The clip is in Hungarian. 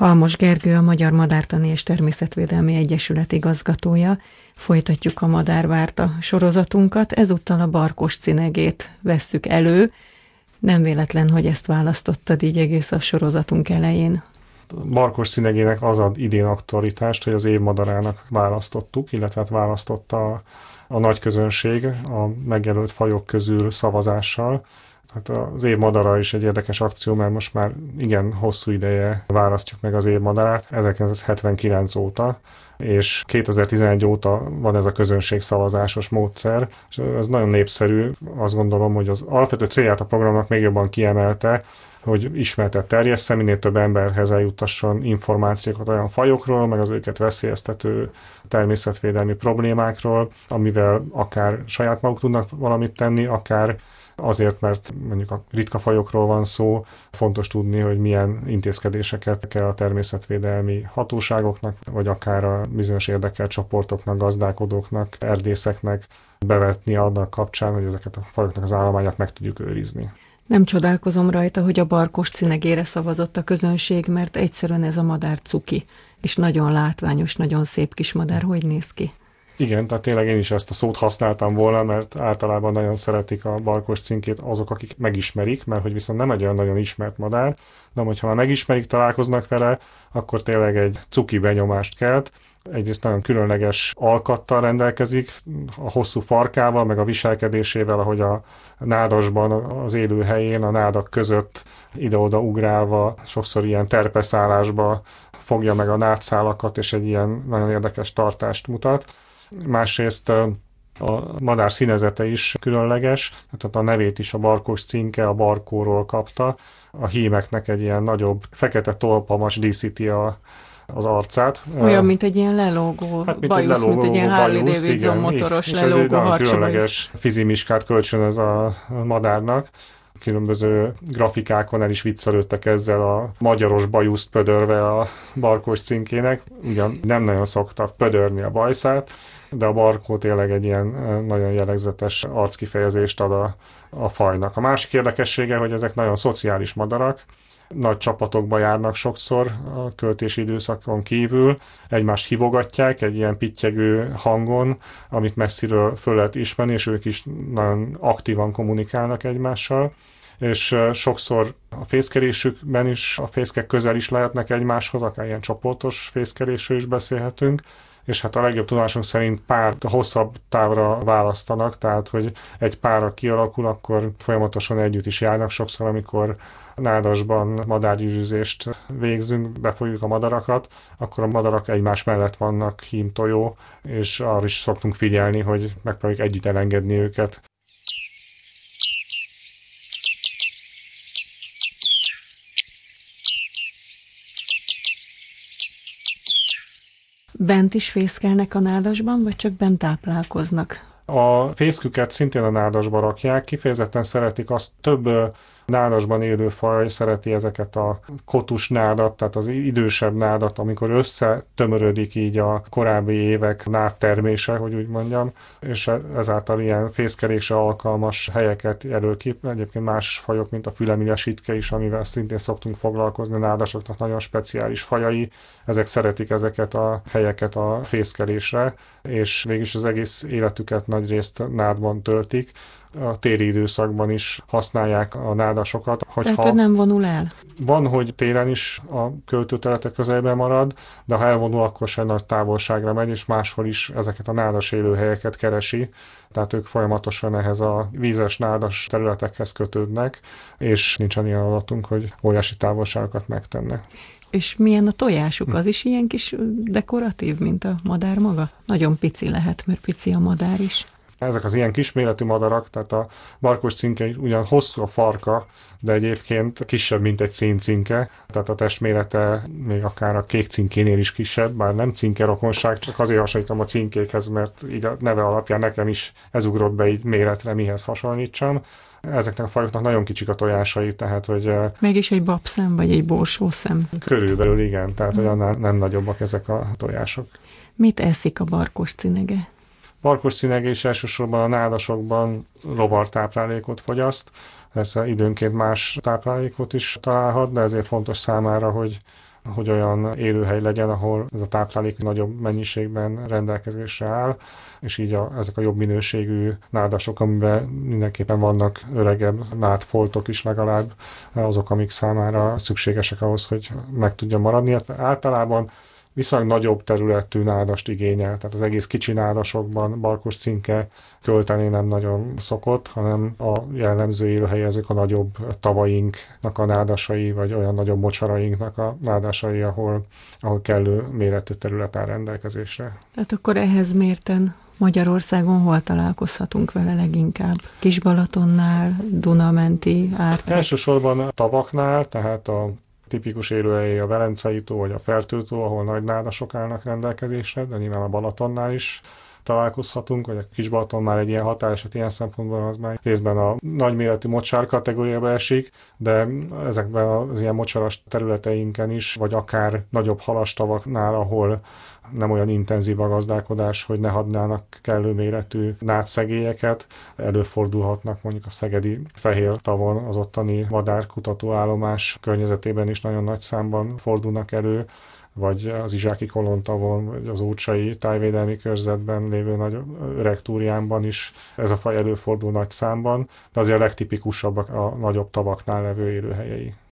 Halmos Gergő a Magyar Madártani és Természetvédelmi Egyesület igazgatója. Folytatjuk a Madárvárta sorozatunkat, ezúttal a barkos cinegét vesszük elő. Nem véletlen, hogy ezt választottad így egész a sorozatunk elején. Barkos színegének az ad idén aktualitást, hogy az évmadarának választottuk, illetve hát választotta a, a nagy közönség a megjelölt fajok közül szavazással. Hát az év madara is egy érdekes akció, mert most már igen hosszú ideje választjuk meg az év madarát, 1979 óta, és 2011 óta van ez a közönség szavazásos módszer, és ez nagyon népszerű. Azt gondolom, hogy az alapvető célját a programnak még jobban kiemelte, hogy ismertet terjessze, minél több emberhez eljutasson információkat olyan fajokról, meg az őket veszélyeztető természetvédelmi problémákról, amivel akár saját maguk tudnak valamit tenni, akár azért, mert mondjuk a ritka fajokról van szó, fontos tudni, hogy milyen intézkedéseket kell a természetvédelmi hatóságoknak, vagy akár a bizonyos érdekelt csoportoknak, gazdálkodóknak, erdészeknek bevetni annak kapcsán, hogy ezeket a fajoknak az állományát meg tudjuk őrizni. Nem csodálkozom rajta, hogy a barkos cinegére szavazott a közönség, mert egyszerűen ez a madár cuki, és nagyon látványos, nagyon szép kis madár. Hogy néz ki? Igen, tehát tényleg én is ezt a szót használtam volna, mert általában nagyon szeretik a barkos cinkét azok, akik megismerik, mert hogy viszont nem egy olyan nagyon ismert madár, de hogyha már megismerik, találkoznak vele, akkor tényleg egy cuki benyomást kelt. Egyrészt nagyon különleges alkattal rendelkezik, a hosszú farkával, meg a viselkedésével, ahogy a nádasban, az élő helyén, a nádak között ide-oda ugrálva, sokszor ilyen terpeszállásba fogja meg a nádszálakat, és egy ilyen nagyon érdekes tartást mutat másrészt a madár színezete is különleges, tehát a nevét is a barkós cinke a barkóról kapta. A hímeknek egy ilyen nagyobb fekete tolpamas díszíti a, az arcát. Olyan, mint egy ilyen lelógó hát, mint bajusz, egy lelógó, mint egy ilyen Harley Davidson motoros és lelógó ez egy nagyon különleges fizimiskát kölcsön ez a madárnak különböző grafikákon el is viccelődtek ezzel a magyaros bajuszt pödörve a barkós cinkének. Ugyan nem nagyon szokta pödörni a bajszát, de a barkó tényleg egy ilyen nagyon jellegzetes arckifejezést ad a, a fajnak. A másik érdekessége, hogy ezek nagyon szociális madarak, nagy csapatokba járnak sokszor a költési időszakon kívül, egymást hívogatják egy ilyen pittyegő hangon, amit messziről föl lehet ismerni, és ők is nagyon aktívan kommunikálnak egymással. És sokszor a fészkerésükben is, a fészkek közel is lehetnek egymáshoz, akár ilyen csoportos fészkerésről is beszélhetünk, és hát a legjobb tudásunk szerint pár hosszabb távra választanak, tehát hogy egy párra kialakul, akkor folyamatosan együtt is járnak sokszor, amikor nádasban madárgyűrűzést végzünk, befolyjuk a madarakat, akkor a madarak egymás mellett vannak hímtojó, és arra is szoktunk figyelni, hogy megpróbáljuk együtt elengedni őket. Bent is fészkelnek a nádasban, vagy csak bent táplálkoznak? A fészküket szintén a nádasba rakják, kifejezetten szeretik azt több nádasban élő faj szereti ezeket a kotus nádat, tehát az idősebb nádat, amikor összetömörödik így a korábbi évek nádtermése, hogy úgy mondjam, és ezáltal ilyen fészkelésre alkalmas helyeket jelöl ki. Egyébként más fajok, mint a fülemilyesítke is, amivel szintén szoktunk foglalkozni, nádasoknak nagyon speciális fajai, ezek szeretik ezeket a helyeket a fészkelésre, és végig az egész életüket nagy részt nádban töltik a téli időszakban is használják a nádasokat. Hogyha Tehát nem vonul el? Van, hogy télen is a költőterületek közelben marad, de ha elvonul, akkor sem nagy távolságra megy, és máshol is ezeket a nádas élőhelyeket keresi. Tehát ők folyamatosan ehhez a vízes nádas területekhez kötődnek, és nincsen ilyen adatunk, hogy óriási távolságokat megtennek. És milyen a tojásuk? Az is ilyen kis dekoratív, mint a madár maga? Nagyon pici lehet, mert pici a madár is. Ezek az ilyen kisméretű madarak, tehát a barkos cinke ugyan hosszú a farka, de egyébként kisebb, mint egy színcinke, tehát a testmérete még akár a kék cinkénél is kisebb, bár nem cinke rokonság, csak azért hasonlítom a cinkékhez, mert így a neve alapján nekem is ez ugrott be így méretre, mihez hasonlítsam. Ezeknek a fajoknak nagyon kicsik a tojásai, tehát hogy... Mégis egy babszem, vagy egy borsószem. Körülbelül igen, tehát hogy annál nem nagyobbak ezek a tojások. Mit eszik a barkos cinege? Parkos színegés elsősorban a nádasokban rovartáplálékot fogyaszt, persze időnként más táplálékot is találhat, de ezért fontos számára, hogy hogy olyan élőhely legyen, ahol ez a táplálék nagyobb mennyiségben rendelkezésre áll, és így a, ezek a jobb minőségű nádasok, amiben mindenképpen vannak öregebb nádfoltok is legalább, azok, amik számára szükségesek ahhoz, hogy meg tudja maradni. Hát általában viszonylag nagyobb területű nádast igényel, tehát az egész kicsi nádasokban barkos cinke költeni nem nagyon szokott, hanem a jellemző élőhely ezek a nagyobb tavainknak a nádasai, vagy olyan nagyobb mocsarainknak a nádasai, ahol, ahol kellő méretű terület áll rendelkezésre. Tehát akkor ehhez mérten Magyarországon hol találkozhatunk vele leginkább? Kisbalatonnál, Dunamenti, Árták? Elsősorban a tavaknál, tehát a tipikus élőhely a Velencei tó vagy a Fertőtó, ahol nagy nádasok állnak rendelkezésre, de nyilván a Balatonnál is találkozhatunk, vagy a Kisbalaton már egy ilyen határeset ilyen szempontból az már részben a nagyméretű mocsár kategóriába esik, de ezekben az ilyen mocsaras területeinken is, vagy akár nagyobb halastavaknál, ahol nem olyan intenzív a gazdálkodás, hogy ne hadnának kellő méretű nátszegélyeket. Előfordulhatnak mondjuk a szegedi fehér tavon az ottani madárkutatóállomás környezetében is nagyon nagy számban fordulnak elő vagy az Izsáki Kolontavon, vagy az Ócsai tájvédelmi körzetben lévő nagy öreg is ez a faj előfordul nagy számban, de azért a legtipikusabbak a nagyobb tavaknál levő élőhelyei.